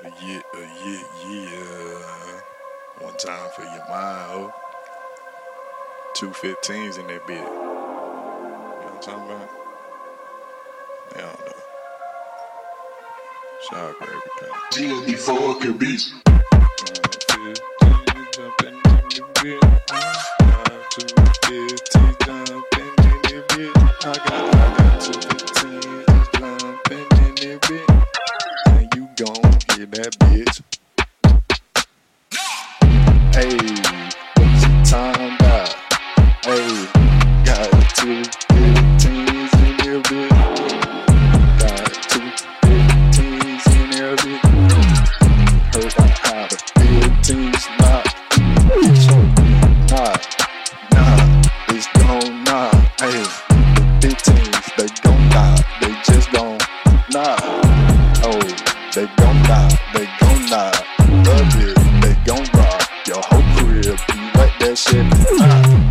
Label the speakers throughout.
Speaker 1: A uh, year, a year, year. Uh, one time for your mind, oh. Two 15s in that bit. You know what I'm talking about? They don't know. Shout out Pound.
Speaker 2: GMB4 could be.
Speaker 1: I bitch. Hey, what you talking about? Hey, got two 15s in the bit. Got two 15s in the bit. Heard how the 15s not. Nah, nah, it's gon' nah. Hey, the 15s, they gon' die. They just gon' nah. They gon' die. They gon' die. Love it, they gon' rock your whole crib. You like that shit?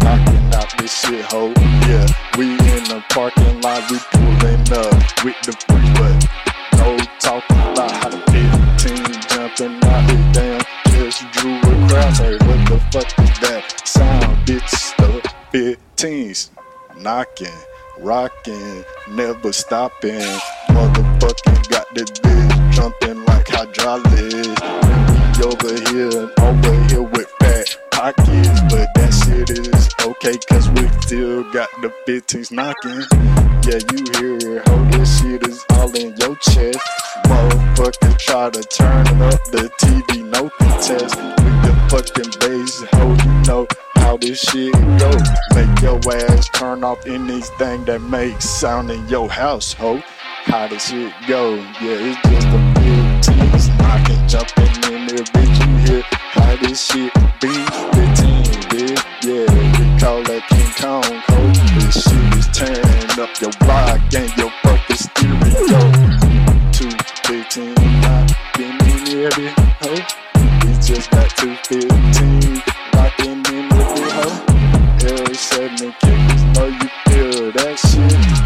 Speaker 1: Knocking out this. Yeah, we in the parking lot, we pulling up with the free, but no talking about how to the 15 jumping out the damn. Just drew a crowd. Say, what the fuck is that sound, bitch? The 15s knocking, rocking, never stopping. Motherfucking got the jumping like hydraulics. Over here and over here with fat pockets. But that shit is okay, cause we still got the 15s knocking. Yeah, you hear it, oh, this shit is all in your chest. Motherfucker try to turn up the TV, no contest. With the fucking bass, ho, you know how this shit go. Make your ass turn off anything that makes sound in your house, ho. How this shit go? Yeah, it's just a 15s knocking, jumping in there, bitch. You hear how this shit be? 15, bitch. Yeah, we call that King Kong, ho. This shit is tearing up your block and your fucking stereo. Two 15 knocking in there, bitch, ho. We just got two 15 rocking in the bit, ho. L7 kickers, know you feel that shit.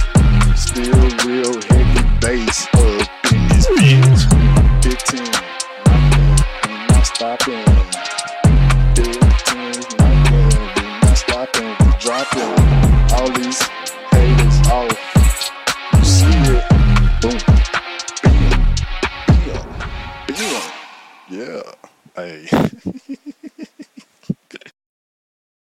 Speaker 1: Yeah. Hey.